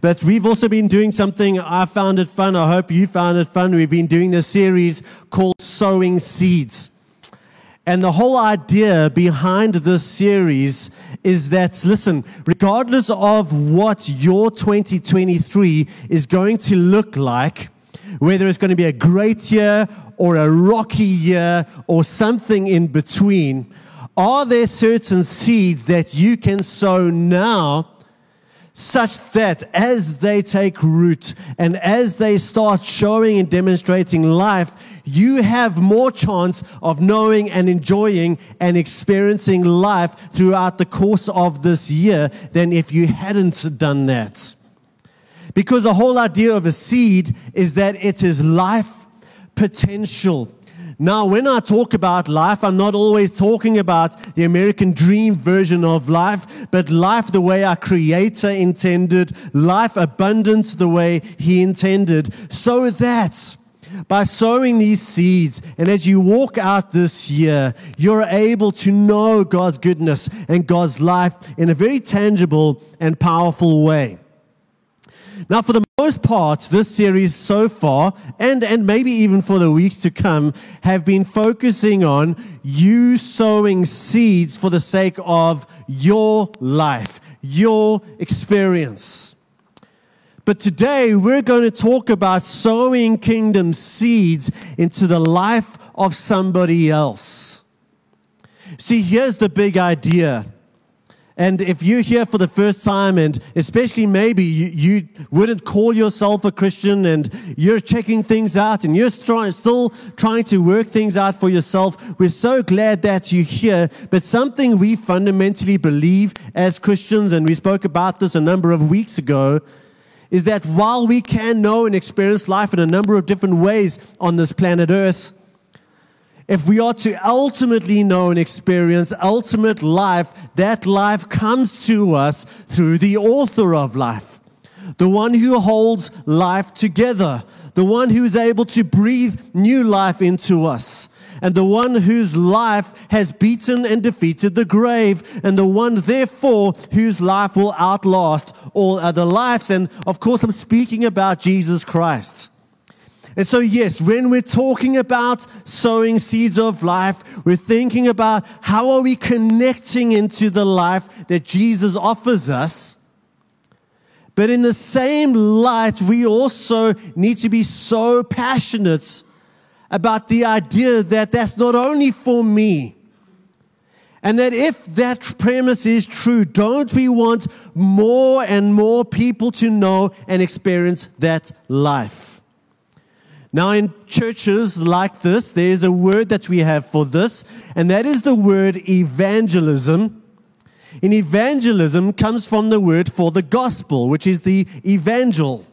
But we've also been doing something. I found it fun. I hope you found it fun. We've been doing this series called Sowing Seeds. And the whole idea behind this series is that, listen, regardless of what your 2023 is going to look like, whether it's going to be a great year or a rocky year or something in between, are there certain seeds that you can sow now such that as they take root and as they start showing and demonstrating life, you have more chance of knowing and enjoying and experiencing life throughout the course of this year than if you hadn't done that. Because the whole idea of a seed is that it is life potential. Now, when I talk about life, I'm not always talking about the American dream version of life, but life the way our Creator intended, life abundance the way He intended, so that by sowing these seeds, and as you walk out this year, you're able to know God's goodness and God's life in a very tangible and powerful way. Now, for the most part, this series so far, and, and maybe even for the weeks to come, have been focusing on you sowing seeds for the sake of your life, your experience. But today we're going to talk about sowing kingdom seeds into the life of somebody else. See, here's the big idea and if you're here for the first time, and especially maybe you, you wouldn't call yourself a Christian and you're checking things out and you're still trying to work things out for yourself, we're so glad that you're here. But something we fundamentally believe as Christians, and we spoke about this a number of weeks ago, is that while we can know and experience life in a number of different ways on this planet Earth, if we are to ultimately know and experience ultimate life, that life comes to us through the author of life, the one who holds life together, the one who is able to breathe new life into us. And the one whose life has beaten and defeated the grave, and the one, therefore, whose life will outlast all other lives. And of course, I'm speaking about Jesus Christ. And so, yes, when we're talking about sowing seeds of life, we're thinking about how are we connecting into the life that Jesus offers us. But in the same light, we also need to be so passionate about the idea that that's not only for me. And that if that premise is true, don't we want more and more people to know and experience that life? Now, in churches like this, there's a word that we have for this, and that is the word evangelism. In evangelism comes from the word for the gospel, which is the evangel.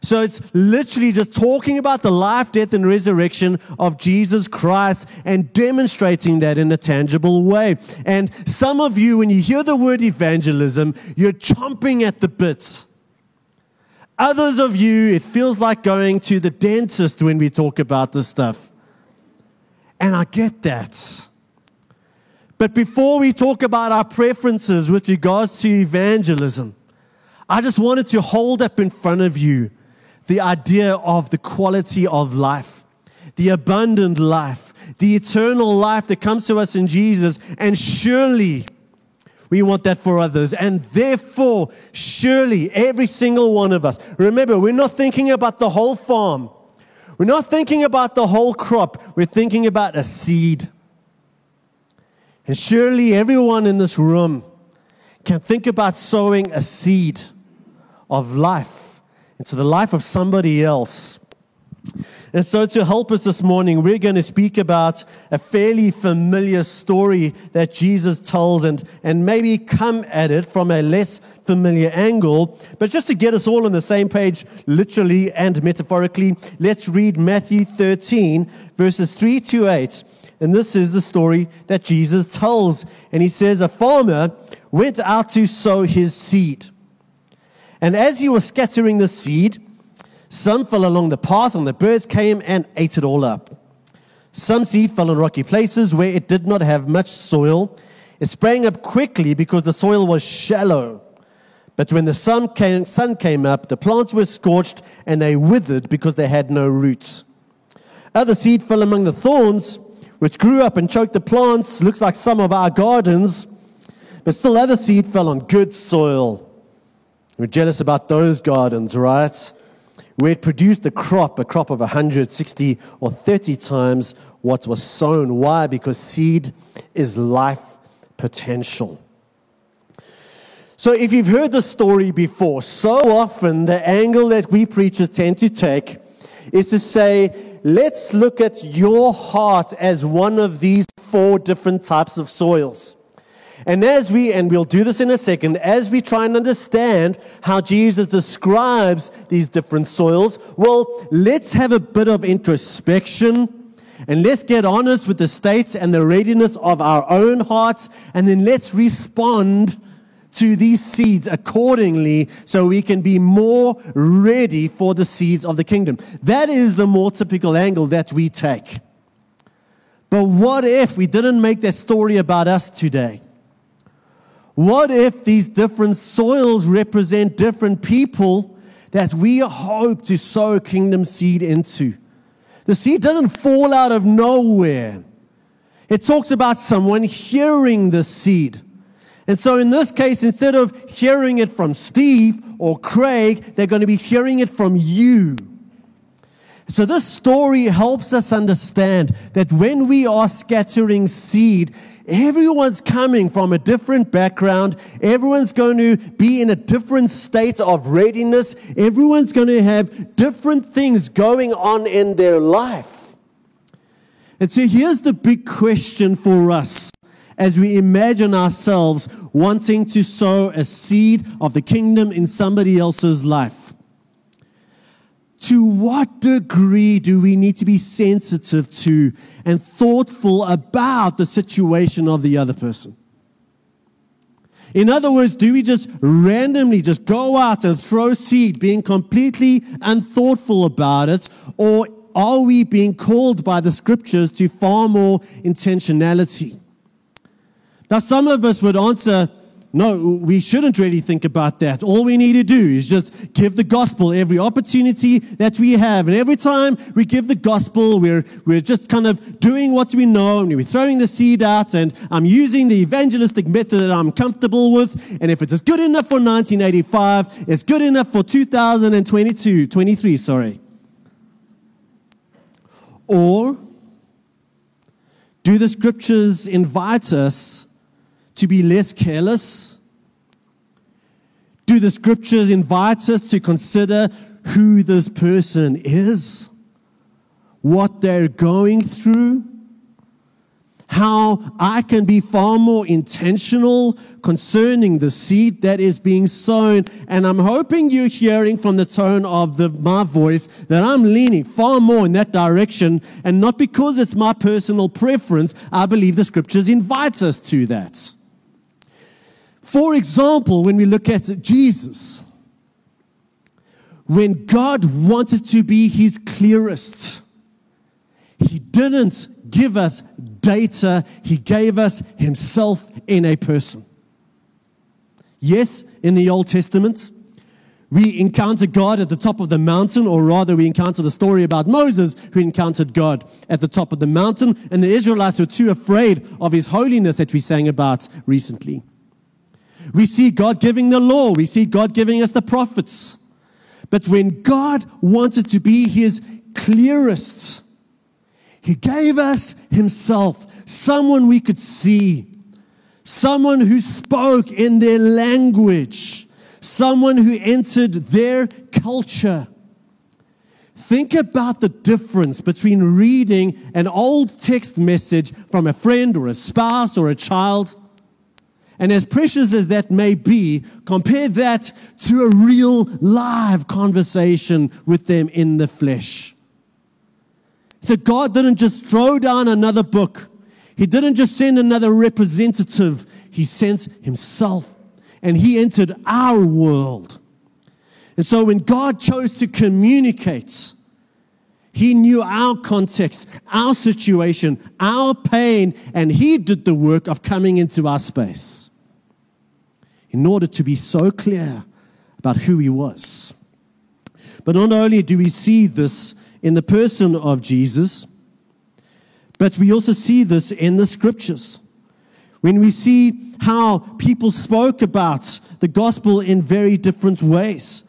So it's literally just talking about the life, death, and resurrection of Jesus Christ and demonstrating that in a tangible way. And some of you, when you hear the word evangelism, you're chomping at the bits Others of you, it feels like going to the dentist when we talk about this stuff. And I get that. But before we talk about our preferences with regards to evangelism, I just wanted to hold up in front of you the idea of the quality of life, the abundant life, the eternal life that comes to us in Jesus. And surely we want that for others. And therefore, surely every single one of us, remember, we're not thinking about the whole farm. We're not thinking about the whole crop. We're thinking about a seed. And surely everyone in this room can think about sowing a seed of life into the life of somebody else. And so, to help us this morning, we're going to speak about a fairly familiar story that Jesus tells and, and maybe come at it from a less familiar angle. But just to get us all on the same page, literally and metaphorically, let's read Matthew 13, verses 3 to 8. And this is the story that Jesus tells. And he says, A farmer went out to sow his seed. And as he was scattering the seed, some fell along the path, and the birds came and ate it all up. Some seed fell in rocky places where it did not have much soil. It sprang up quickly because the soil was shallow. But when the sun came, sun came up, the plants were scorched and they withered because they had no roots. Other seed fell among the thorns, which grew up and choked the plants. Looks like some of our gardens. But still, other seed fell on good soil. We're jealous about those gardens, right? Where it produced a crop, a crop of 160 or 30 times what was sown. Why? Because seed is life potential. So, if you've heard the story before, so often the angle that we preachers tend to take is to say, let's look at your heart as one of these four different types of soils. And as we, and we'll do this in a second, as we try and understand how Jesus describes these different soils, well, let's have a bit of introspection and let's get honest with the states and the readiness of our own hearts, and then let's respond to these seeds accordingly so we can be more ready for the seeds of the kingdom. That is the more typical angle that we take. But what if we didn't make that story about us today? What if these different soils represent different people that we hope to sow kingdom seed into? The seed doesn't fall out of nowhere. It talks about someone hearing the seed. And so in this case, instead of hearing it from Steve or Craig, they're going to be hearing it from you. So this story helps us understand that when we are scattering seed, everyone's coming from a different background. Everyone's going to be in a different state of readiness. Everyone's going to have different things going on in their life. And so here's the big question for us as we imagine ourselves wanting to sow a seed of the kingdom in somebody else's life. To what degree do we need to be sensitive to and thoughtful about the situation of the other person? In other words, do we just randomly just go out and throw seed, being completely unthoughtful about it? Or are we being called by the scriptures to far more intentionality? Now, some of us would answer, no, we shouldn't really think about that. All we need to do is just give the gospel every opportunity that we have. And every time we give the gospel, we're, we're just kind of doing what we know and we're throwing the seed out and I'm using the evangelistic method that I'm comfortable with. And if it's good enough for 1985, it's good enough for 2022, 23, sorry. Or do the scriptures invite us to be less careless? Do the scriptures invite us to consider who this person is? What they're going through? how I can be far more intentional concerning the seed that is being sown. And I'm hoping you're hearing from the tone of the, my voice that I'm leaning far more in that direction. And not because it's my personal preference. I believe the scriptures invite us to that. For example, when we look at Jesus, when God wanted to be his clearest, he didn't give us data, He gave us Himself in a person. Yes, in the Old Testament, we encounter God at the top of the mountain, or rather, we encounter the story about Moses who encountered God at the top of the mountain, and the Israelites were too afraid of His holiness that we sang about recently. We see God giving the law, we see God giving us the prophets. But when God wanted to be His clearest, he gave us Himself, someone we could see, someone who spoke in their language, someone who entered their culture. Think about the difference between reading an old text message from a friend or a spouse or a child. And as precious as that may be, compare that to a real live conversation with them in the flesh. So God didn't just throw down another book. He didn't just send another representative. He sent himself and he entered our world. And so when God chose to communicate, he knew our context, our situation, our pain, and he did the work of coming into our space. in order to be so clear about who he was. But not only do we see this in the person of Jesus, but we also see this in the scriptures. When we see how people spoke about the gospel in very different ways.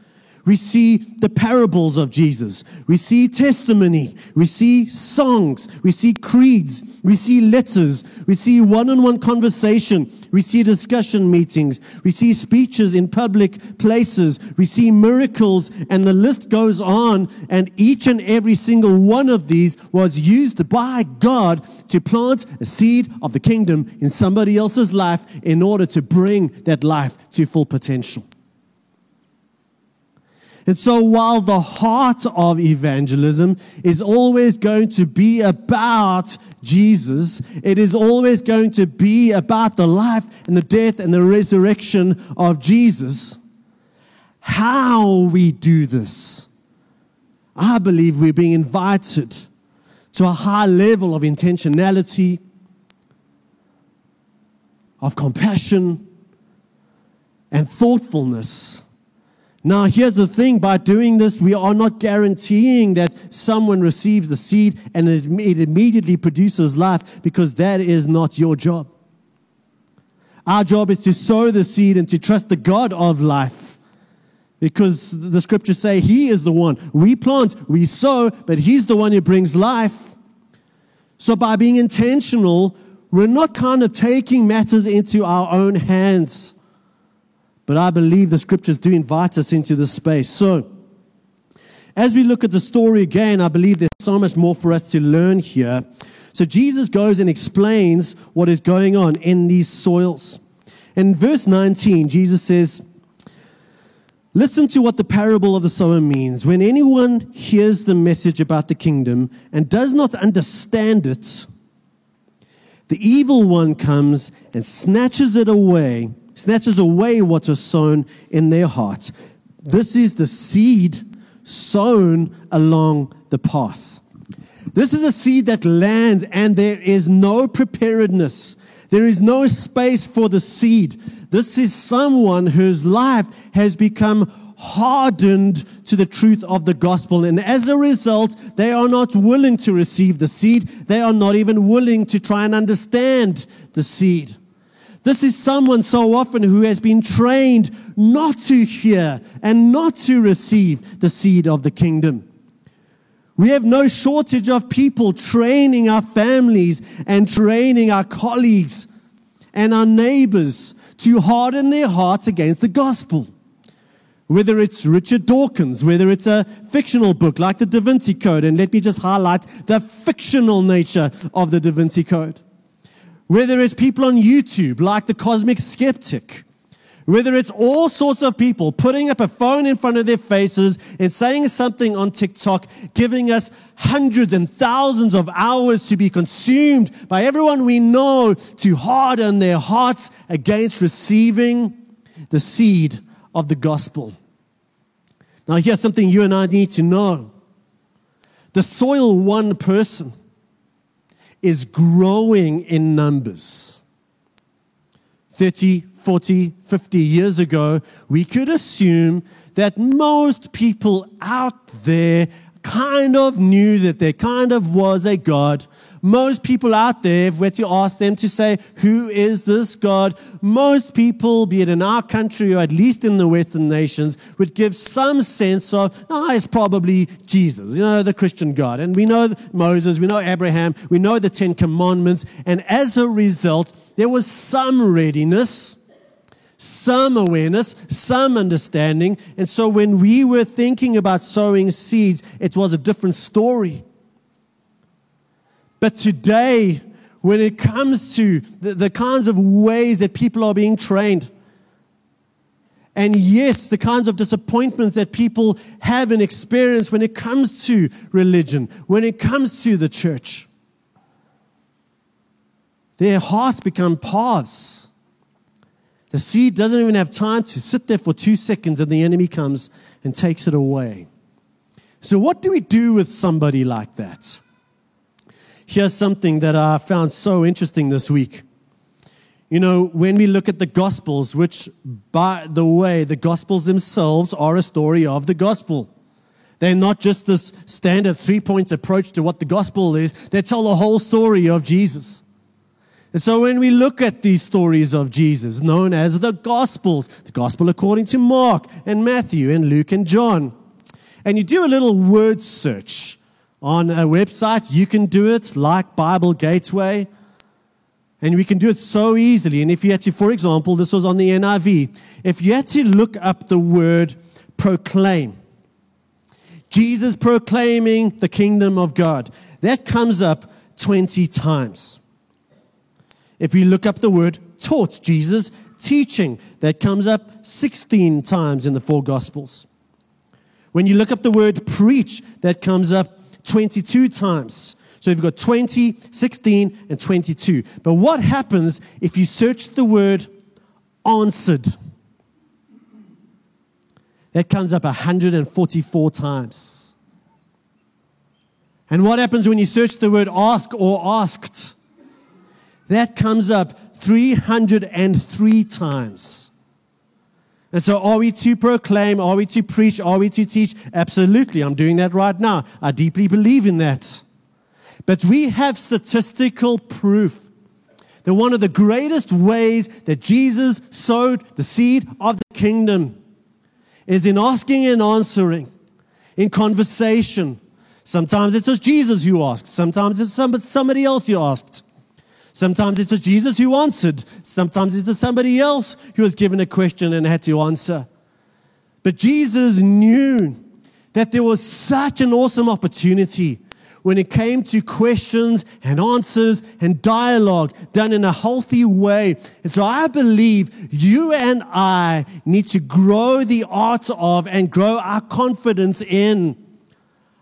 We see the parables of Jesus. We see testimony. We see songs. We see creeds. We see letters. We see one on one conversation. We see discussion meetings. We see speeches in public places. We see miracles, and the list goes on. And each and every single one of these was used by God to plant a seed of the kingdom in somebody else's life in order to bring that life to full potential. And so while the heart of evangelism is always going to be about Jesus, it is always going to be about the life and the death and the resurrection of Jesus. How we do this, I believe we're being invited to a high level of intentionality, of compassion, and thoughtfulness now, here's the thing by doing this, we are not guaranteeing that someone receives the seed and it, immediately produces life because that is not your job. Our job is to sow the seed and to trust the God of life because the scriptures say He is the one. We plant, we sow, but He's the one who brings life. So, by being intentional, we're not kind of taking matters into our own hands. But I believe the scriptures do invite us into this space. So, as we look at the story again, I believe there's so much more for us to learn here. So, Jesus goes and explains what is going on in these soils. In verse 19, Jesus says, Listen to what the parable of the sower means. When anyone hears the message about the kingdom and does not understand it, the evil one comes and snatches it away snatches away what was sown in their hearts. This is the seed sown along the path. This is a seed that lands and there is no preparedness. There is no space for the seed. This is someone whose life has become hardened to the truth of the gospel. And as a result, they are not willing to receive the seed. They are not even willing to try and understand the seed. This is someone so often who has been trained not to hear and not to receive the seed of the kingdom. We have no shortage of people training our families and training our colleagues and our neighbors to harden their hearts against the gospel. Whether it's Richard Dawkins, whether it's a fictional book like the Da Vinci Code, and let me just highlight the fictional nature of the Da Vinci Code whether it's people on YouTube like the Cosmic Skeptic, whether it's all sorts of people putting up a phone in front of their faces and saying something on TikTok, giving us hundreds and thousands of hours to be consumed by everyone we know to harden their hearts against receiving the seed of the gospel. Now, here's something you and I need to know the soil one person is growing in numbers. 30, 40, 50 years ago, we could assume that most people out there kind of knew that there kind of was a God most people out there, if we're to ask them to say, who is this God? Most people, be it in our country or at least in the Western nations, would give some sense of, oh, it's probably Jesus, you know, the Christian God. And we know Moses, we know Abraham, we know the Ten Commandments. And as a result, there was some readiness some awareness, some understanding. And so when we were thinking about sowing seeds, it was a different story. But today, when it comes to the, the kinds of ways that people are being trained, and yes, the kinds of disappointments that people have and experience when it comes to religion, when it comes to the church. Their hearts become paths. The seed doesn't even have time to sit there for two seconds, and the enemy comes and takes it away. So, what do we do with somebody like that? Here's something that I found so interesting this week. You know, when we look at the Gospels, which, by the way, the Gospels themselves are a story of the Gospel. They're not just this standard three points approach to what the Gospel is, they tell the whole story of Jesus. And so when we look at these stories of Jesus, known as the Gospels, the Gospel according to Mark and Matthew and Luke and John, and you do a little word search on a website, you can do it like Bible Gateway and we can do it so easily. And if you had to, for example, this was on the NIV, if you had to look up the word proclaim, Jesus proclaiming the kingdom of God, that comes up 20 times. If you look up the word taught, Jesus teaching, that comes up 16 times in the four gospels. When you look up the word preach, that comes up 22 times. So you've got 20, 16, and 22. But what happens if you search the word answered? That comes up 144 times. And what happens when you search the word ask or asked? That comes up 303 times. And so, are we to proclaim? Are we to preach? Are we to teach? Absolutely. I'm doing that right now. I deeply believe in that. But we have statistical proof that one of the greatest ways that Jesus sowed the seed of the kingdom is in asking and answering, in conversation. Sometimes it's just Jesus who asked, sometimes it's somebody else who asked. Sometimes it's Jesus who answered, sometimes it's somebody else who was given a question and had to answer. But Jesus knew that there was such an awesome opportunity when it came to questions and answers and dialogue done in a healthy way. And so I believe you and I need to grow the art of and grow our confidence in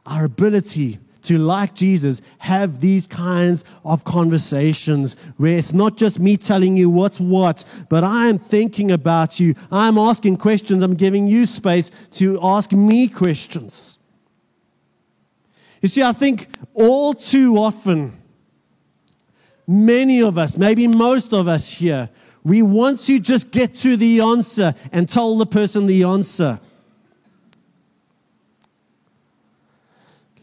our ability to, like Jesus, have these kinds of conversations where it's not just me telling you what's what, but I am thinking about you. I'm asking questions. I'm giving you space to ask me questions. You see, I think all too often, many of us, maybe most of us here, we want to just get to the answer and tell the person the answer.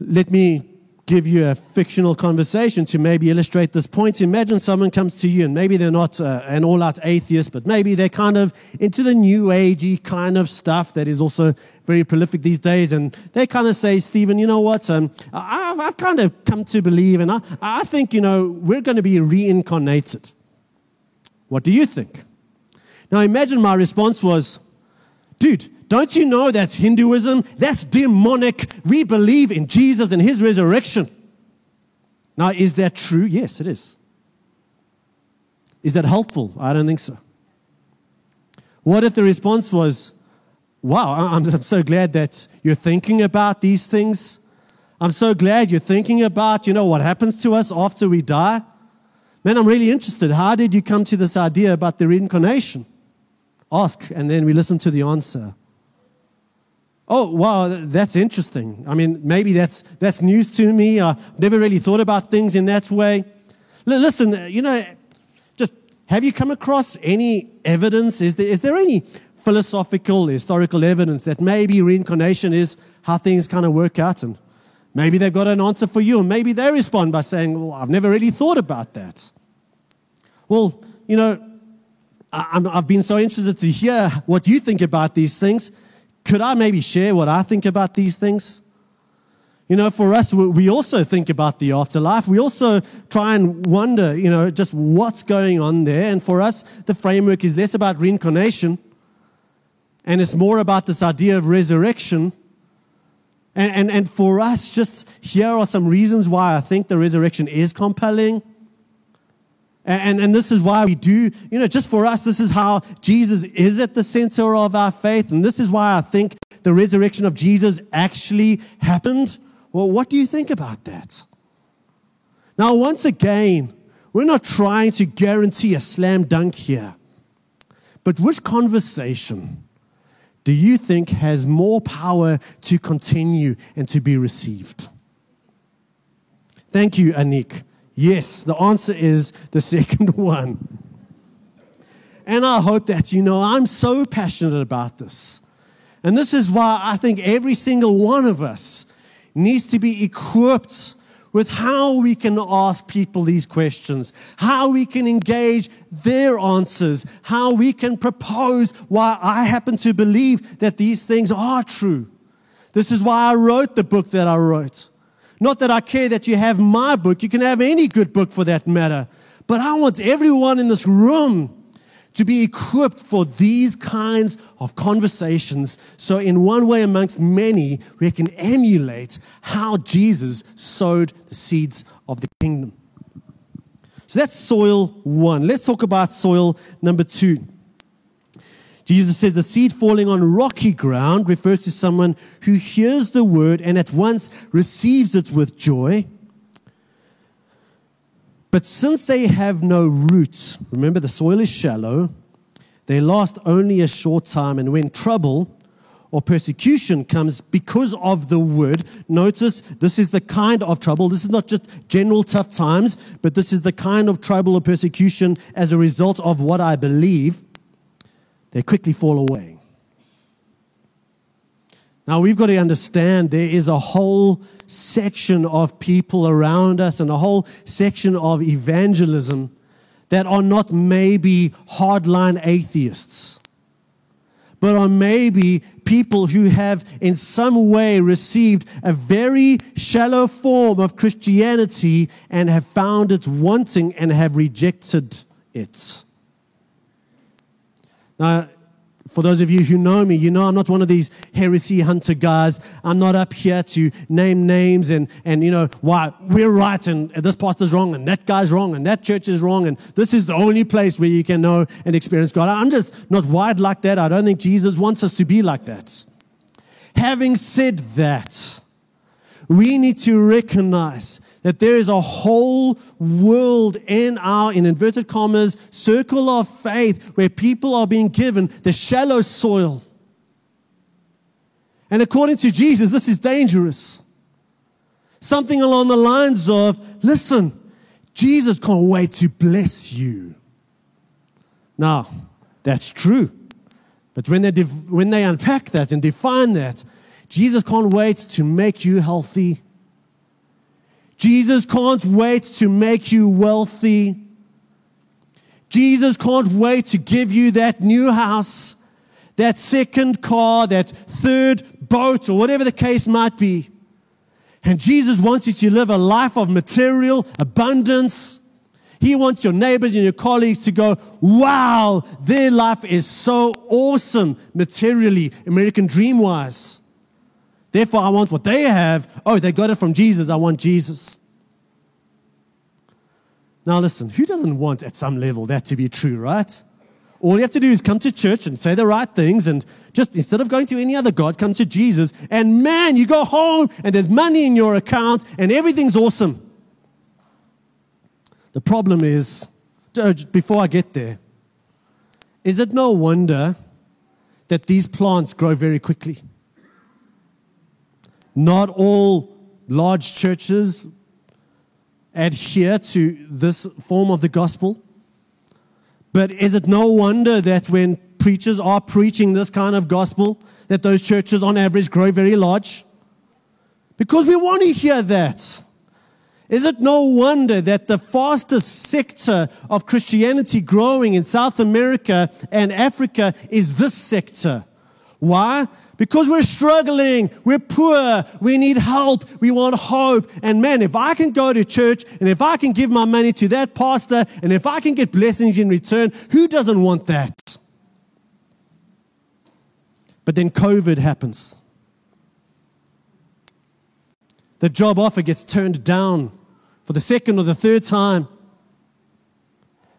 Let me give you a fictional conversation to maybe illustrate this point. Imagine someone comes to you, and maybe they're not uh, an all out atheist, but maybe they're kind of into the new agey kind of stuff that is also very prolific these days. And they kind of say, Stephen, you know what? Um, I've, I've kind of come to believe, and I, I think, you know, we're going to be reincarnated. What do you think? Now, imagine my response was, dude, don't you know that's Hinduism? That's demonic. We believe in Jesus and his resurrection. Now, is that true? Yes, it is. Is that helpful? I don't think so. What if the response was, wow, I'm, I'm so glad that you're thinking about these things. I'm so glad you're thinking about, you know, what happens to us after we die. Man, I'm really interested. How did you come to this idea about the reincarnation? Ask, and then we listen to the answer. Oh, wow, that's interesting. I mean, maybe that's, that's news to me. I've never really thought about things in that way. Listen, you know, just have you come across any evidence? Is there, is there any philosophical, historical evidence that maybe reincarnation is how things kind of work out? And maybe they've got an answer for you, and maybe they respond by saying, Well, I've never really thought about that. Well, you know, I, I've been so interested to hear what you think about these things could I maybe share what I think about these things? You know, for us, we also think about the afterlife. We also try and wonder, you know, just what's going on there. And for us, the framework is less about reincarnation and it's more about this idea of resurrection. And, and, and for us, just here are some reasons why I think the resurrection is compelling. And, and this is why we do, you know, just for us, this is how Jesus is at the center of our faith. And this is why I think the resurrection of Jesus actually happened. Well, what do you think about that? Now, once again, we're not trying to guarantee a slam dunk here. But which conversation do you think has more power to continue and to be received? Thank you, Anik. Yes, the answer is the second one. and I hope that you know I'm so passionate about this. And this is why I think every single one of us needs to be equipped with how we can ask people these questions, how we can engage their answers, how we can propose why I happen to believe that these things are true. This is why I wrote the book that I wrote. Not that I care that you have my book, you can have any good book for that matter. But I want everyone in this room to be equipped for these kinds of conversations. So, in one way amongst many, we can emulate how Jesus sowed the seeds of the kingdom. So, that's soil one. Let's talk about soil number two. Jesus says the seed falling on rocky ground refers to someone who hears the word and at once receives it with joy. But since they have no roots, remember the soil is shallow, they last only a short time. And when trouble or persecution comes because of the word, notice this is the kind of trouble. This is not just general tough times, but this is the kind of trouble or persecution as a result of what I believe they quickly fall away. Now, we've got to understand there is a whole section of people around us and a whole section of evangelism that are not maybe hardline atheists, but are maybe people who have in some way received a very shallow form of Christianity and have found it wanting and have rejected it. Now, for those of you who know me, you know I'm not one of these heresy hunter guys. I'm not up here to name names and, and you know, why we're right and this pastor's wrong and that guy's wrong and that church is wrong and this is the only place where you can know and experience God. I'm just not wired like that. I don't think Jesus wants us to be like that. Having said that, we need to recognize that there is a whole world in our, in inverted commas, circle of faith where people are being given the shallow soil. And according to Jesus, this is dangerous. Something along the lines of, listen, Jesus can't wait to bless you. Now, that's true. But when they, when they unpack that and define that, Jesus can't wait to make you healthy Jesus can't wait to make you wealthy. Jesus can't wait to give you that new house, that second car, that third boat, or whatever the case might be. And Jesus wants you to live a life of material abundance. He wants your neighbors and your colleagues to go, wow, their life is so awesome materially, American dream wise. Therefore, I want what they have. Oh, they got it from Jesus. I want Jesus. Now, listen, who doesn't want at some level that to be true, right? All you have to do is come to church and say the right things, and just instead of going to any other God, come to Jesus. And man, you go home and there's money in your account and everything's awesome. The problem is, uh, before I get there, is it no wonder that these plants grow very quickly? Not all large churches adhere to this form of the gospel. But is it no wonder that when preachers are preaching this kind of gospel, that those churches on average grow very large? Because we want to hear that. Is it no wonder that the fastest sector of Christianity growing in South America and Africa is this sector? Why? Because we're struggling, we're poor, we need help, we want hope. And man, if I can go to church and if I can give my money to that pastor and if I can get blessings in return, who doesn't want that? But then COVID happens. The job offer gets turned down for the second or the third time.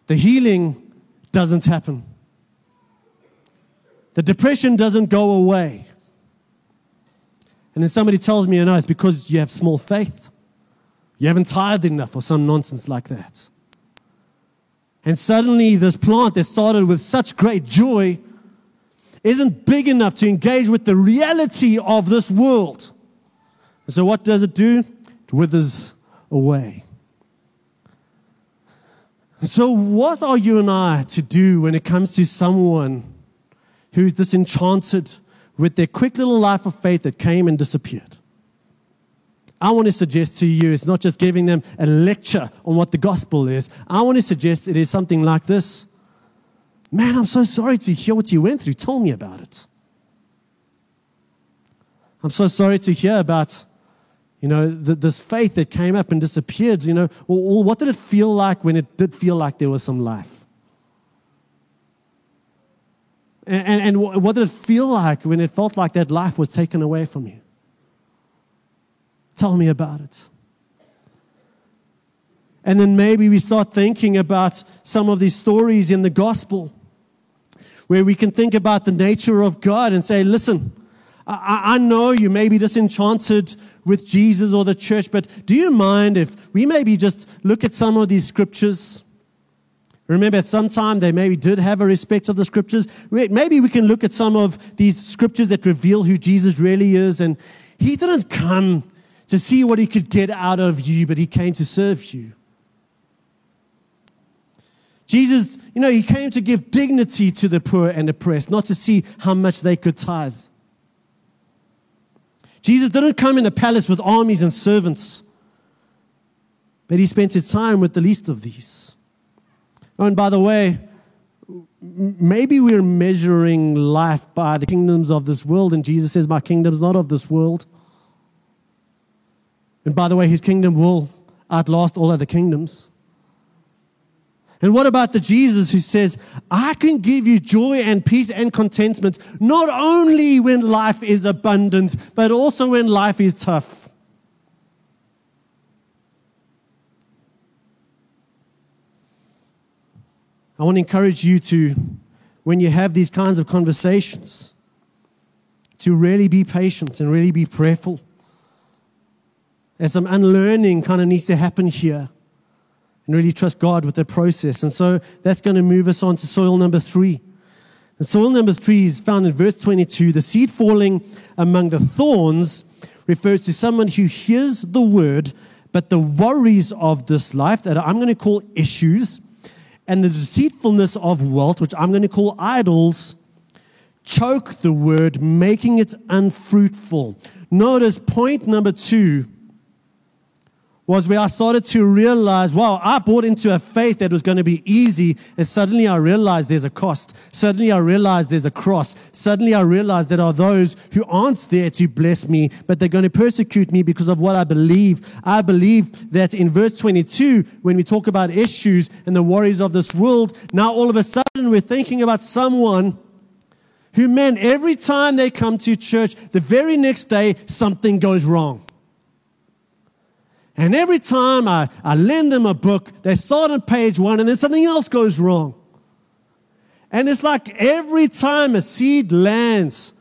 The healing doesn't happen. The depression doesn't go away. And then somebody tells me, oh, you know, it's because you have small faith. You haven't tithed enough or some nonsense like that. And suddenly, this plant that started with such great joy isn't big enough to engage with the reality of this world. And so, what does it do? It withers away. So, what are you and I to do when it comes to someone who's disenchanted with their quick little life of faith that came and disappeared? I want to suggest to you it's not just giving them a lecture on what the gospel is. I want to suggest it is something like this Man, I'm so sorry to hear what you went through. Tell me about it. I'm so sorry to hear about you know, the, this faith that came up and disappeared, you know, what did it feel like when it did feel like there was some life? And, and, and what did it feel like when it felt like that life was taken away from you? Tell me about it. And then maybe we start thinking about some of these stories in the gospel where we can think about the nature of God and say, listen, I, I know you may be disenchanted with Jesus or the church, but do you mind if we maybe just look at some of these scriptures? Remember, at some time they maybe did have a respect of the scriptures. Maybe we can look at some of these scriptures that reveal who Jesus really is. And he didn't come to see what he could get out of you, but he came to serve you. Jesus, you know, he came to give dignity to the poor and oppressed, not to see how much they could tithe. Jesus didn't come in a palace with armies and servants, but he spent his time with the least of these. Oh, and by the way, maybe we're measuring life by the kingdoms of this world, and Jesus says, My kingdom's not of this world. And by the way, his kingdom will outlast all other kingdoms. And what about the Jesus who says, I can give you joy and peace and contentment, not only when life is abundant, but also when life is tough? I want to encourage you to, when you have these kinds of conversations, to really be patient and really be prayerful. As some unlearning kind of needs to happen here and really trust God with the process. And so that's going to move us on to soil number three. And soil number three is found in verse 22. The seed falling among the thorns refers to someone who hears the word, but the worries of this life that I'm going to call issues and the deceitfulness of wealth, which I'm going to call idols, choke the word, making it unfruitful. Notice point number two was where I started to realize, wow, I bought into a faith that was going to be easy. And suddenly I realized there's a cost. Suddenly I realized there's a cross. Suddenly I realized there are those who aren't there to bless me, but they're going to persecute me because of what I believe. I believe that in verse 22, when we talk about issues and the worries of this world, now all of a sudden we're thinking about someone who, man, every time they come to church, the very next day, something goes wrong. And every time I, I lend them a book, they start on page one and then something else goes wrong. And it's like every time a seed lands,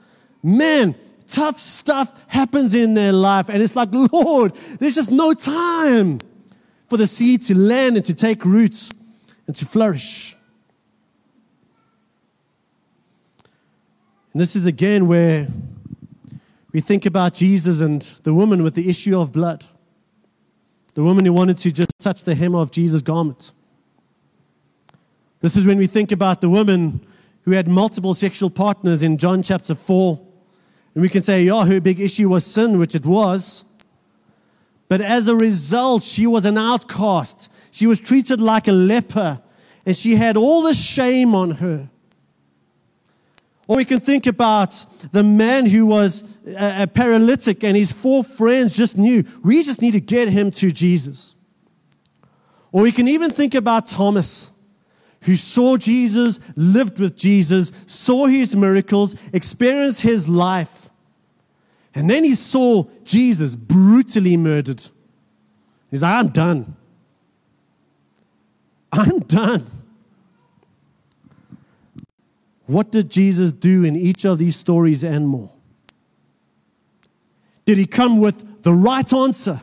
man, tough stuff happens in their life. And it's like, Lord, there's just no time for the seed to land and to take roots and to flourish. And this is again where we think about Jesus and the woman with the issue of blood. The woman who wanted to just touch the hem of Jesus' garment. This is when we think about the woman who had multiple sexual partners in John chapter 4. And we can say, yeah, her big issue was sin, which it was. But as a result, she was an outcast. She was treated like a leper. And she had all the shame on her. Or we can think about the man who was a, paralytic and his four friends just knew we just need to get him to Jesus. Or we can even think about Thomas who saw Jesus, lived with Jesus, saw his miracles, experienced his life. And then he saw Jesus brutally murdered. He's like, I'm done. I'm done. What did Jesus do in each of these stories and more? Did he come with the right answer?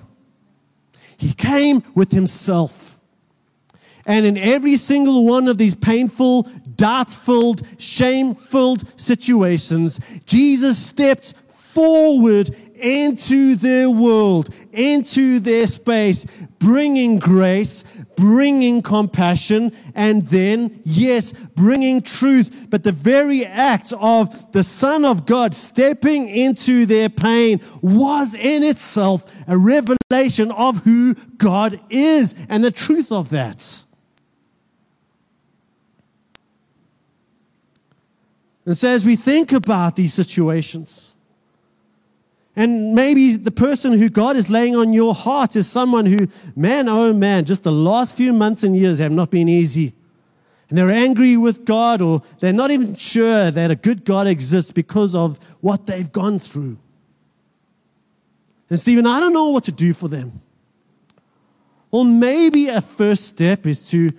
He came with himself. And in every single one of these painful, doubt filled, shame filled situations, Jesus stepped forward into their world, into their space, bringing grace, bringing compassion, and then, yes, bringing truth. But the very act of the Son of God stepping into their pain was in itself a revelation of who God is and the truth of that. And so, as we think about these situations, and maybe the person who God is laying on your heart is someone who, man, oh man, just the last few months and years have not been easy. And they're angry with God, or they're not even sure that a good God exists because of what they've gone through. And Stephen, I don't know what to do for them. Well, maybe a first step is to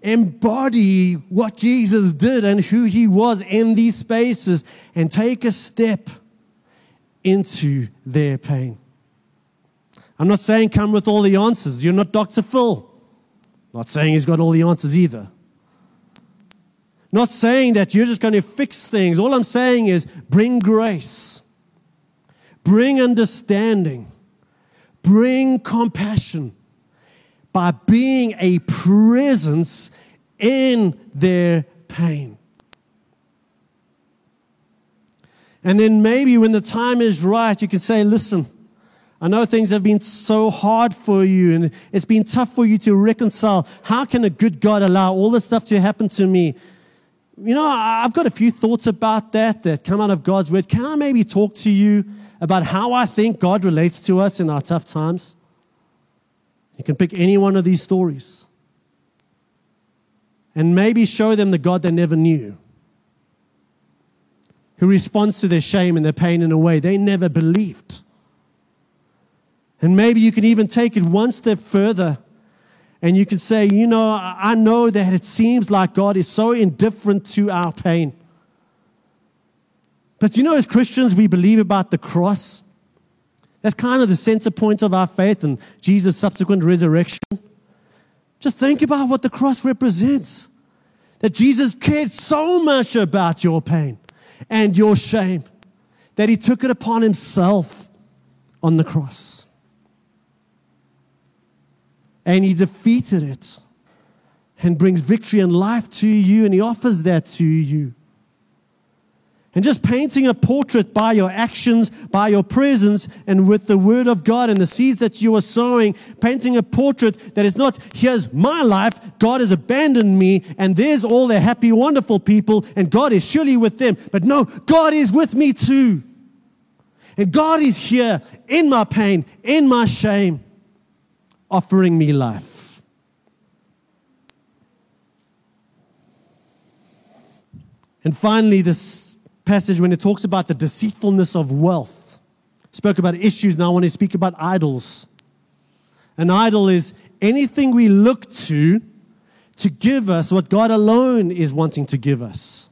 embody what Jesus did and who he was in these spaces and take a step into their pain. I'm not saying come with all the answers. You're not Dr. Phil. Not saying he's got all the answers either. Not saying that you're just going to fix things. All I'm saying is bring grace, bring understanding, bring compassion by being a presence in their pain. And then maybe when the time is right, you can say, Listen, I know things have been so hard for you and it's been tough for you to reconcile. How can a good God allow all this stuff to happen to me? You know, I've got a few thoughts about that that come out of God's word. Can I maybe talk to you about how I think God relates to us in our tough times? You can pick any one of these stories and maybe show them the God they never knew, who responds to their shame and their pain in a way they never believed. And maybe you can even take it one step further and you can say, you know, I know that it seems like God is so indifferent to our pain. But you know, as Christians, we believe about the cross. That's kind of the center point of our faith and Jesus' subsequent resurrection. Just think about what the cross represents. That Jesus cared so much about your pain and your shame that he took it upon himself on the cross. And he defeated it and brings victory and life to you, and he offers that to you. And just painting a portrait by your actions, by your presence, and with the word of God and the seeds that you are sowing, painting a portrait that is not, here's my life, God has abandoned me, and there's all the happy, wonderful people, and God is surely with them. But no, God is with me too. And God is here in my pain, in my shame, offering me life. And finally, this passage when it talks about the deceitfulness of wealth. spoke about issues, now I want to speak about idols. An idol is anything we look to to give us what God alone is wanting to give us.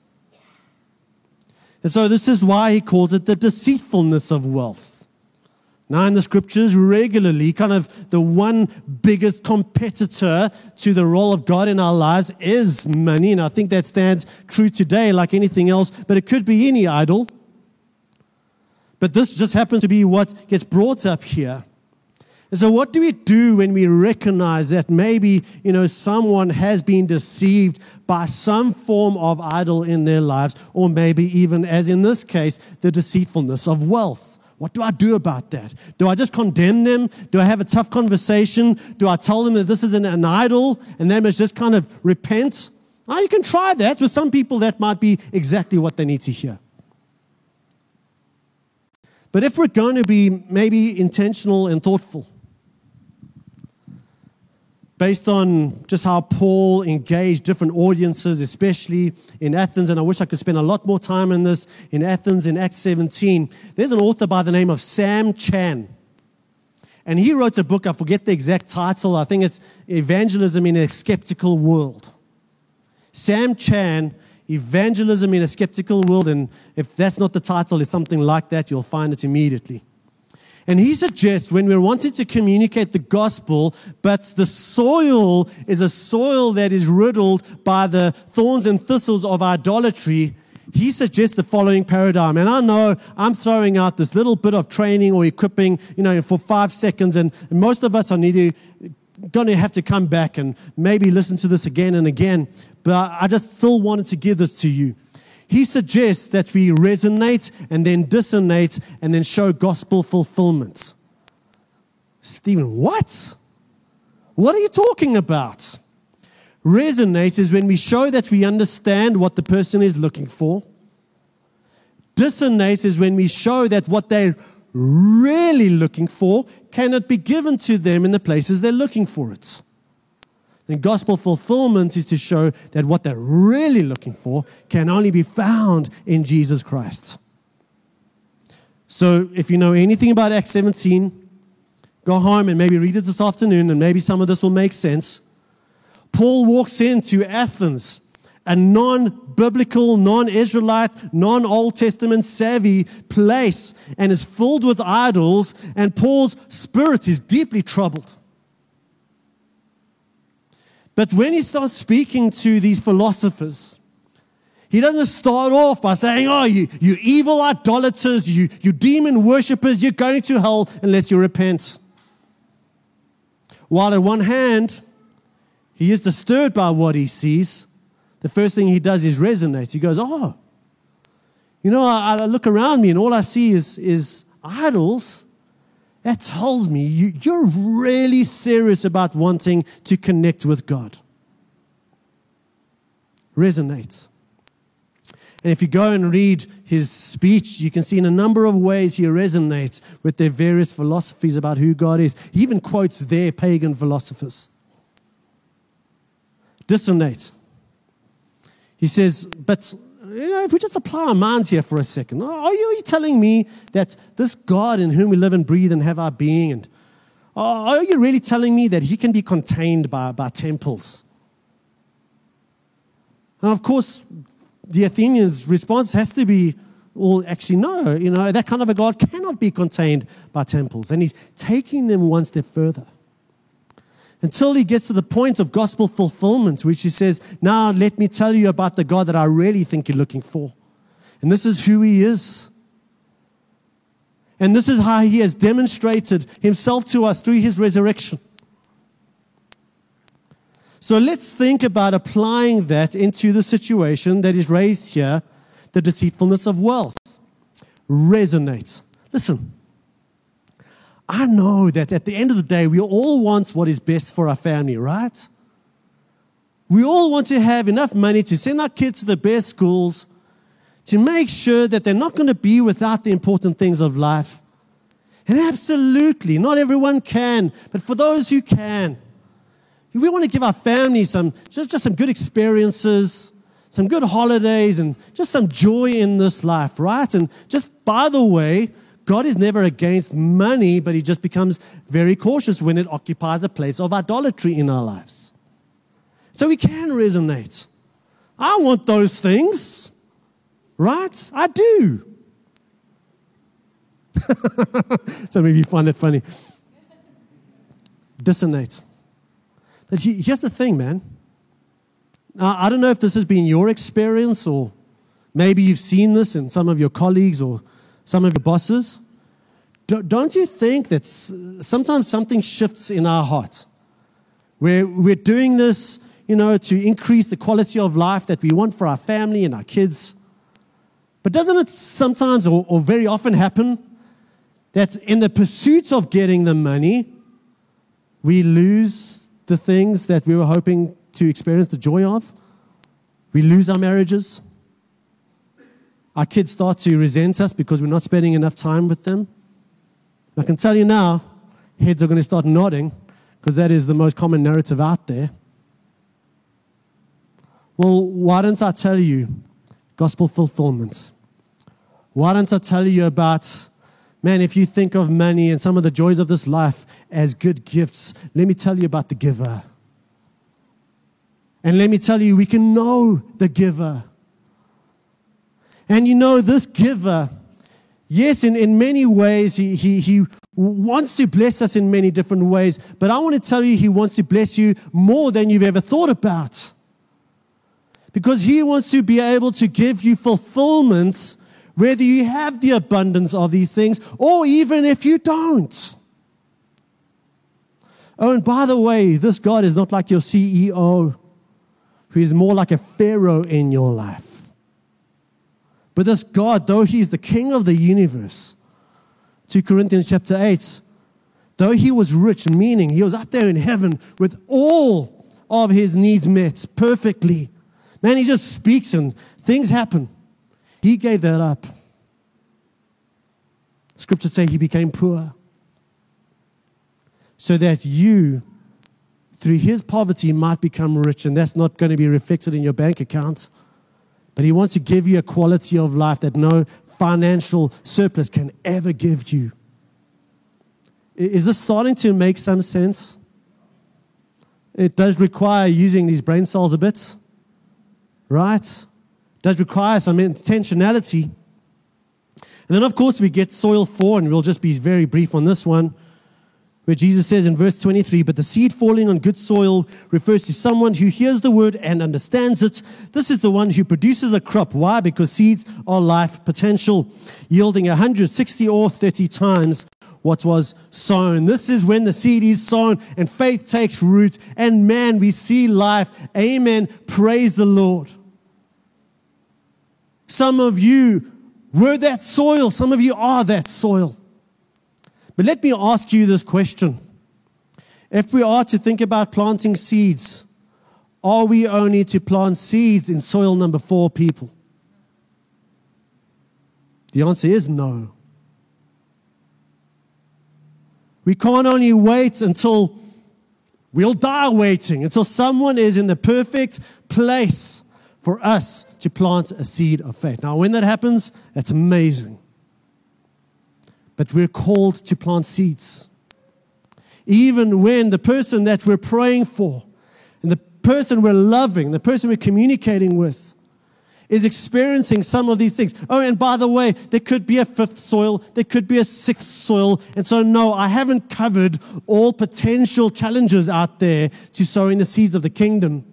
And so this is why he calls it the deceitfulness of wealth. Now, in the scriptures, regularly, kind of the one biggest competitor to the role of God in our lives is money. And I think that stands true today, like anything else, but it could be any idol. But this just happens to be what gets brought up here. And so, what do we do when we recognize that maybe, you know, someone has been deceived by some form of idol in their lives, or maybe even, as in this case, the deceitfulness of wealth? What do I do about that? Do I just condemn them? Do I have a tough conversation? Do I tell them that this is an, an idol and they must just kind of repent? Oh, you can try that. With some people, that might be exactly what they need to hear. But if we're going to be maybe intentional and thoughtful, based on just how Paul engaged different audiences, especially in Athens. And I wish I could spend a lot more time in this in Athens in Acts 17. There's an author by the name of Sam Chan. And he wrote a book, I forget the exact title, I think it's Evangelism in a Skeptical World. Sam Chan, Evangelism in a Skeptical World. And if that's not the title, it's something like that, you'll find it immediately. And he suggests when we're wanting to communicate the gospel, but the soil is a soil that is riddled by the thorns and thistles of idolatry, he suggests the following paradigm. And I know I'm throwing out this little bit of training or equipping, you know, for five seconds, and, most of us are need to, going to have to come back and maybe listen to this again and again. But I just still wanted to give this to you. He suggests that we resonate and then dissonate and then show gospel fulfillment. Stephen, what? What are you talking about? Resonate is when we show that we understand what the person is looking for. Dissonate is when we show that what they're really looking for cannot be given to them in the places they're looking for it. Then gospel fulfillment is to show that what they're really looking for can only be found in Jesus Christ. So if you know anything about Acts 17, go home and maybe read it this afternoon, and maybe some of this will make sense. Paul walks into Athens, a non biblical, non Israelite, non Old Testament savvy place, and is filled with idols, and Paul's spirit is deeply troubled. But when he starts speaking to these philosophers, he doesn't start off by saying, Oh, you, you evil idolaters, you, you demon worshippers, you're going to hell unless you repent. While at one hand, he is disturbed by what he sees, the first thing he does is resonate. He goes, Oh, you know, I, I look around me and all I see is, is idols. That tells me you, you're really serious about wanting to connect with God. Resonate. And if you go and read his speech, you can see in a number of ways he resonates with their various philosophies about who God is. He even quotes their pagan philosophers dissonate. He says, but you know, if we just apply our minds here for a second, are you, telling me that this God in whom we live and breathe and have our being, and are you really telling me that he can be contained by, by temples? And of course, the Athenians' response has to be, well, actually, no, you know, that kind of a God cannot be contained by temples. And he's taking them one step further until he gets to the point of gospel fulfillment, which he says, Now let me tell you about the God that I really think you're looking for. And this is who he is. And this is how he has demonstrated himself to us through his resurrection. So let's think about applying that into the situation that is raised here the deceitfulness of wealth. Resonate. Listen. I know that at the end of the day, we all want what is best for our family, right? We all want to have enough money to send our kids to the best schools, to make sure that they're not going to be without the important things of life. And absolutely, not everyone can, but for those who can, we want to give our families some just, just some good experiences, some good holidays, and just some joy in this life, right? And just by the way, God is never against money, but he just becomes very cautious when it occupies a place of idolatry in our lives. So we can resonate. I want those things, right? I do. Some of you find that funny. Dissonate. But here's the thing, man. I don't know if this has been your experience or maybe you've seen this in some of your colleagues or some of your bosses. Don't you think that sometimes something shifts in our heart? Where we're doing this, you know, to increase the quality of life that we want for our family and our kids. But doesn't it sometimes or, or very often happen that in the pursuit of getting the money, we lose the things that we were hoping to experience the joy of? We lose our marriages. Our kids start to resent us because we're not spending enough time with them. I can tell you now, heads are going to start nodding because that is the most common narrative out there. Well, why don't I tell you gospel fulfillment? Why don't I tell you about, man, if you think of money and some of the joys of this life as good gifts, let me tell you about the giver. And let me tell you, we can know the giver. And you know, this giver Yes, in, in many ways, he, he, he wants to bless us in many different ways, but I want to tell you, he wants to bless you more than you've ever thought about. Because He wants to be able to give you fulfillment whether you have the abundance of these things or even if you don't. Oh, and by the way, this God is not like your CEO, who is more like a Pharaoh in your life. But this God, though He is the King of the universe, 2 Corinthians chapter 8, though He was rich, meaning He was up there in heaven with all of His needs met perfectly. Man, He just speaks and things happen. He gave that up. Scriptures say He became poor so that you, through his poverty, might become rich. And that's not going to be reflected in your bank account. But he wants to give you a quality of life that no financial surplus can ever give you. Is this starting to make some sense? It does require using these brain cells a bit, right? It does require some intentionality. And then, of course, we get soil four, and we'll just be very brief on this one where Jesus says in verse 23, but the seed falling on good soil refers to someone who hears the word and understands it. This is the one who produces a crop. Why? Because seeds are life potential, yielding 160 or 30 times what was sown. This is when the seed is sown and faith takes root, and man, we see life. Amen. Praise the Lord. Some of you were that soil, some of you are that soil. But let me ask you this question. If we are to think about planting seeds, are we only to plant seeds in soil number four people? The answer is no. We can't only wait until we'll die waiting, until someone is in the perfect place for us to plant a seed of faith. Now, when that happens, that's amazing but we're called to plant seeds. Even when the person that we're praying for and the person we're loving, the person we're communicating with, is experiencing some of these things. Oh, and by the way, there could be a fifth soil, there could be a sixth soil. And so, no, I haven't covered all potential challenges out there to sowing the seeds of the kingdom.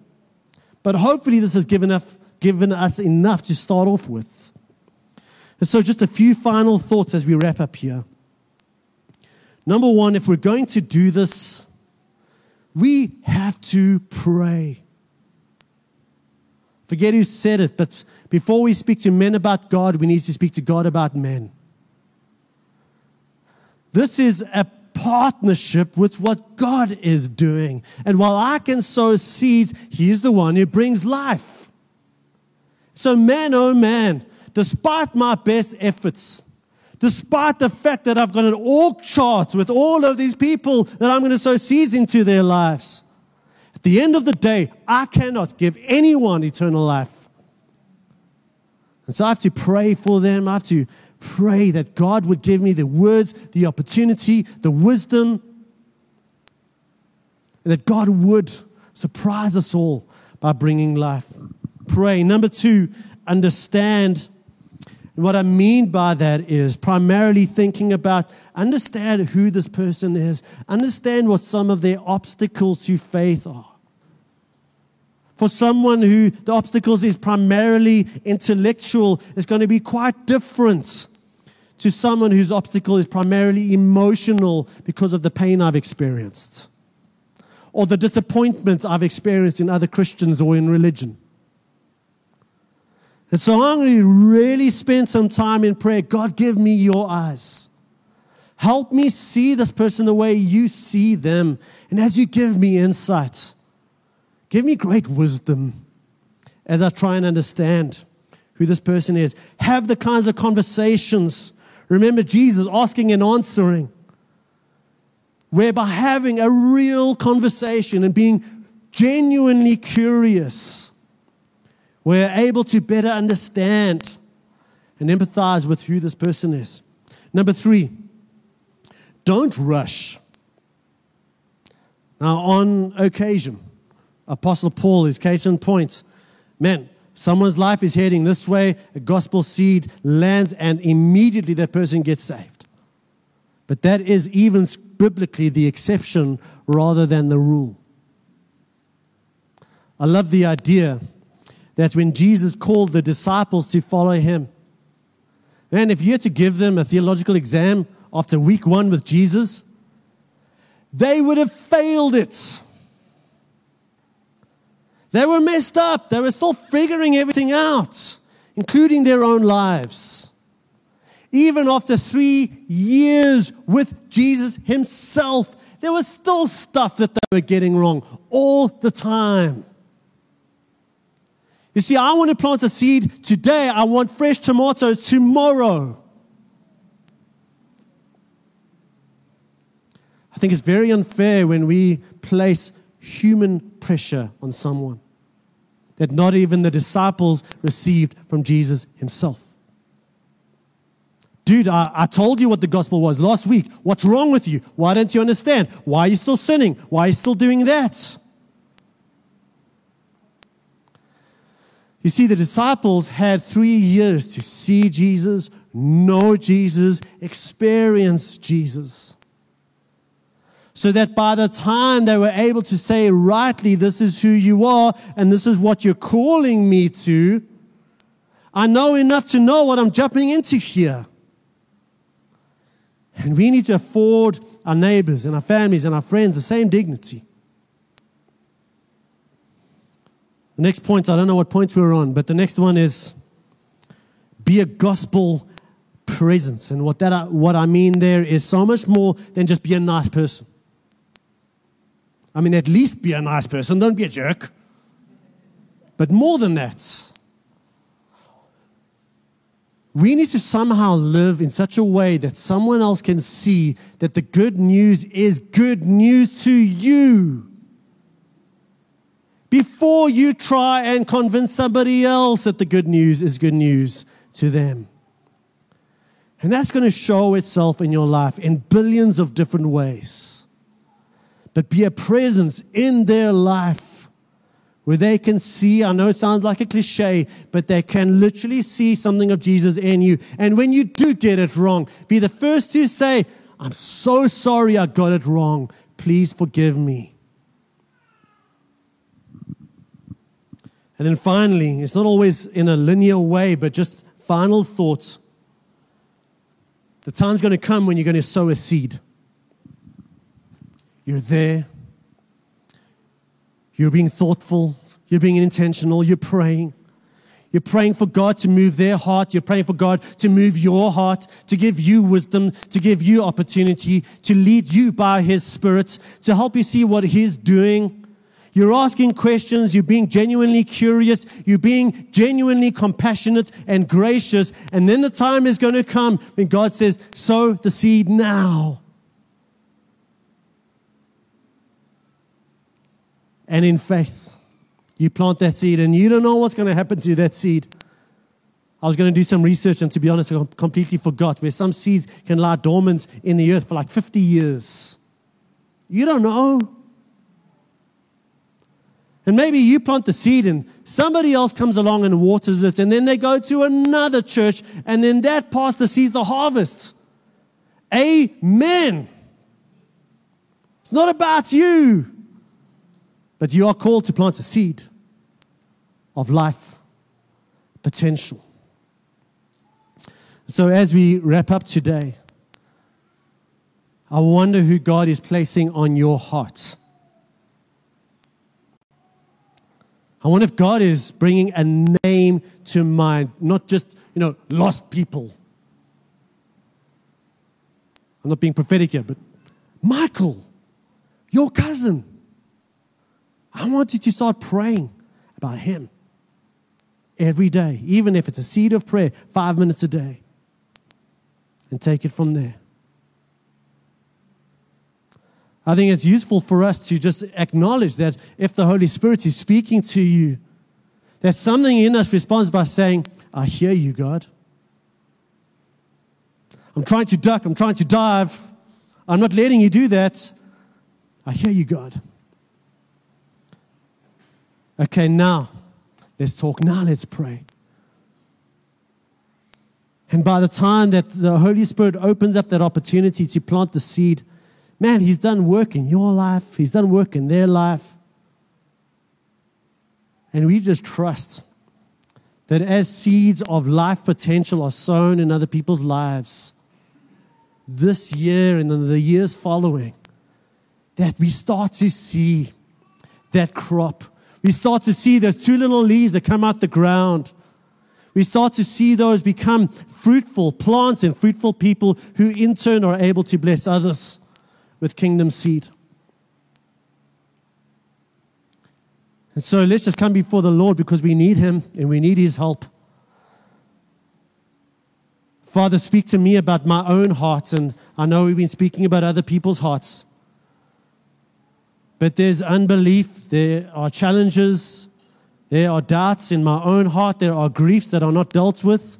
But hopefully, this has given us, given us enough to start off with. And so, just a few final thoughts as we wrap up here. Number one, if we're going to do this, we have to pray. Forget who said it, but before we speak to men about God, we need to speak to God about men. This is a partnership with what God is doing. And while I can sow seeds, He's the one who brings life. So, man, oh man, despite my best efforts, despite the fact that I've got an org chart with all of these people that I'm going to sow seeds into their lives, at the end of the day, I cannot give anyone eternal life. And so I have to pray for them. I have to pray that God would give me the words, the opportunity, the wisdom, and that God would surprise us all by bringing life. Pray. Number two, understand and what I mean by that is primarily thinking about understand who this person is, understand what some of their obstacles to faith are. For someone who the obstacles is primarily intellectual, it's going to be quite different to someone whose obstacle is primarily emotional because of the pain I've experienced or the disappointments I've experienced in other Christians or in religion. And so I'm going to really spend some time in prayer. God, give me your eyes. Help me see this person the way you see them. And as you give me insight, give me great wisdom as I try and understand who this person is. Have the kinds of conversations. Remember Jesus asking and answering, whereby having a real conversation and being genuinely curious we're able to better understand and empathize with who this person is. Number three, don't rush. Now, on occasion, Apostle Paul is case in point. Man, someone's life is heading this way, a gospel seed lands, and immediately that person gets saved. But that is even biblically the exception rather than the rule. I love the idea that when Jesus called the disciples to follow him, and if you had to give them a theological exam after week one with Jesus, they would have failed it. They were messed up. They were still figuring everything out, including their own lives. Even after three years with Jesus himself, there was still stuff that they were getting wrong all the time. You see, I want to plant a seed today. I want fresh tomatoes tomorrow. I think it's very unfair when we place human pressure on someone that not even the disciples received from Jesus himself. Dude, I, I, told you what the gospel was last week. What's wrong with you? Why don't you understand? Why are you still sinning? Why are you still doing that? You see, the disciples had three years to see Jesus, know Jesus, experience Jesus. So that by the time they were able to say rightly, This is who you are, and this is what you're calling me to, I know enough to know what I'm jumping into here. And we need to afford our neighbors and our families and our friends the same dignity. The next point, I don't know what point we're on, but the next one is be a gospel presence. And what, that, what I mean there is so much more than just be a nice person. I mean, at least be a nice person, don't be a jerk. But more than that, we need to somehow live in such a way that someone else can see that the good news is good news to you before you try and convince somebody else that the good news is good news to them. And that's going to show itself in your life in billions of different ways. But be a presence in their life where they can see. I know it sounds like a cliche, but they can literally see something of Jesus in you. And when you do get it wrong, be the first to say, I'm so sorry I got it wrong. Please forgive me. And then finally, it's not always in a linear way, but just final thoughts. The time's going to come when you're going to sow a seed. You're there. You're being thoughtful. You're being intentional. You're praying. You're praying for God to move their heart. You're praying for God to move your heart, to give you wisdom, to give you opportunity, to lead you by His Spirit, to help you see what He's doing. You're asking questions. You're being genuinely curious. You're being genuinely compassionate and gracious. And then the time is going to come when God says, sow the seed now. And in faith, you plant that seed and you don't know what's going to happen to that seed. I was going to do some research, and to be honest, I completely forgot where some seeds can lie dormant in the earth for like 50 years. You don't know. And maybe you plant the seed and somebody else comes along and waters it, and then they go to another church, and then that pastor sees the harvest. Amen. It's not about you, but you are called to plant a seed of life potential. So, as we wrap up today, I wonder who God is placing on your heart. I wonder if God is bringing a name to mind, not just, you know, lost people. I'm not being prophetic here, but Michael, your cousin. I want you to start praying about him every day, even if it's a seed of prayer, five minutes a day, and take it from there. I think it's useful for us to just acknowledge that if the Holy Spirit is speaking to you, that something in us responds by saying, I hear you, God. I'm trying to duck, I'm trying to dive. I'm not letting you do that. I hear you, God. Okay, now let's talk. Now let's pray. And by the time that the Holy Spirit opens up that opportunity to plant the seed, Man, He's done work in your life, He's done work in their life. And we just trust that as seeds of life potential are sown in other people's lives this year and in the years following, that we start to see that crop. We start to see those two little leaves that come out the ground. We start to see those become fruitful plants and fruitful people who, in turn, are able to bless others with kingdom seed. And so let's just come before the Lord because we need Him and we need His help. Father, speak to me about my own heart, and I know we've been speaking about other people's hearts. But there's unbelief, there are challenges, there are doubts in my own heart, there are griefs that are not dealt with.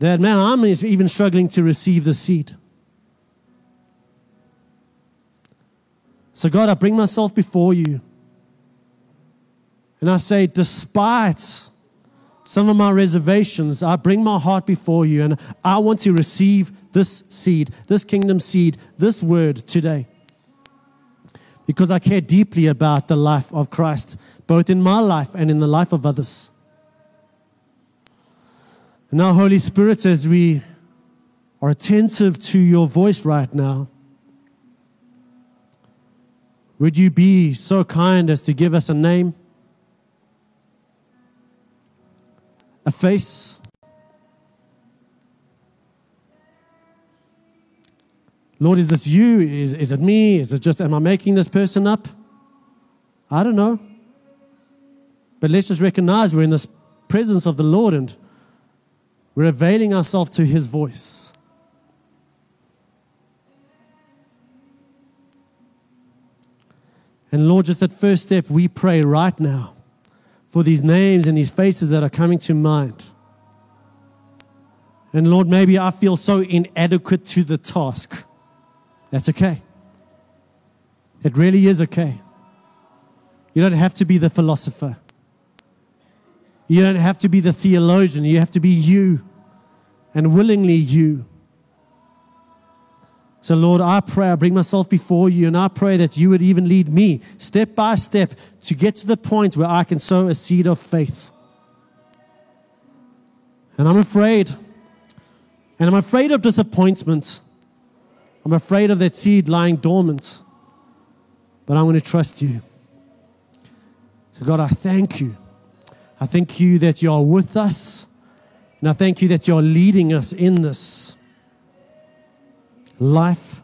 That, man, I'm even struggling to receive the seed. So, God, I bring myself before you. And I say, despite some of my reservations, I bring my heart before you and I want to receive this seed, this kingdom seed, this word today. Because I care deeply about the life of Christ, both in my life and in the life of others. And now, Holy Spirit, as we are attentive to your voice right now, would you be so kind as to give us a name? a face. Lord, is this you? Is, is it me? Is it just, am I making this person up? I don't know. But let's just recognize we're in this presence of the Lord and we're availing ourselves to his voice. And Lord, just that first step, we pray right now for these names and these faces that are coming to mind. And Lord, maybe I feel so inadequate to the task. That's okay. It really is okay. You don't have to be the philosopher. You don't have to be the theologian. You have to be you and willingly you. So, Lord, I pray, I bring myself before you, and I pray that you would even lead me step by step to get to the point where I can sow a seed of faith. And I'm afraid, and I'm afraid of disappointment. I'm afraid of that seed lying dormant. But I'm going to trust you. So, God, I thank you. I thank you that you are with us. And I thank you that you're leading us in this life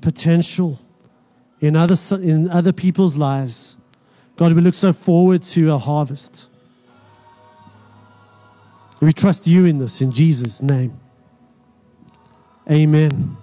potential in other, in other people's lives. God, we look so forward to a harvest. We trust you in this in Jesus' name. Amen.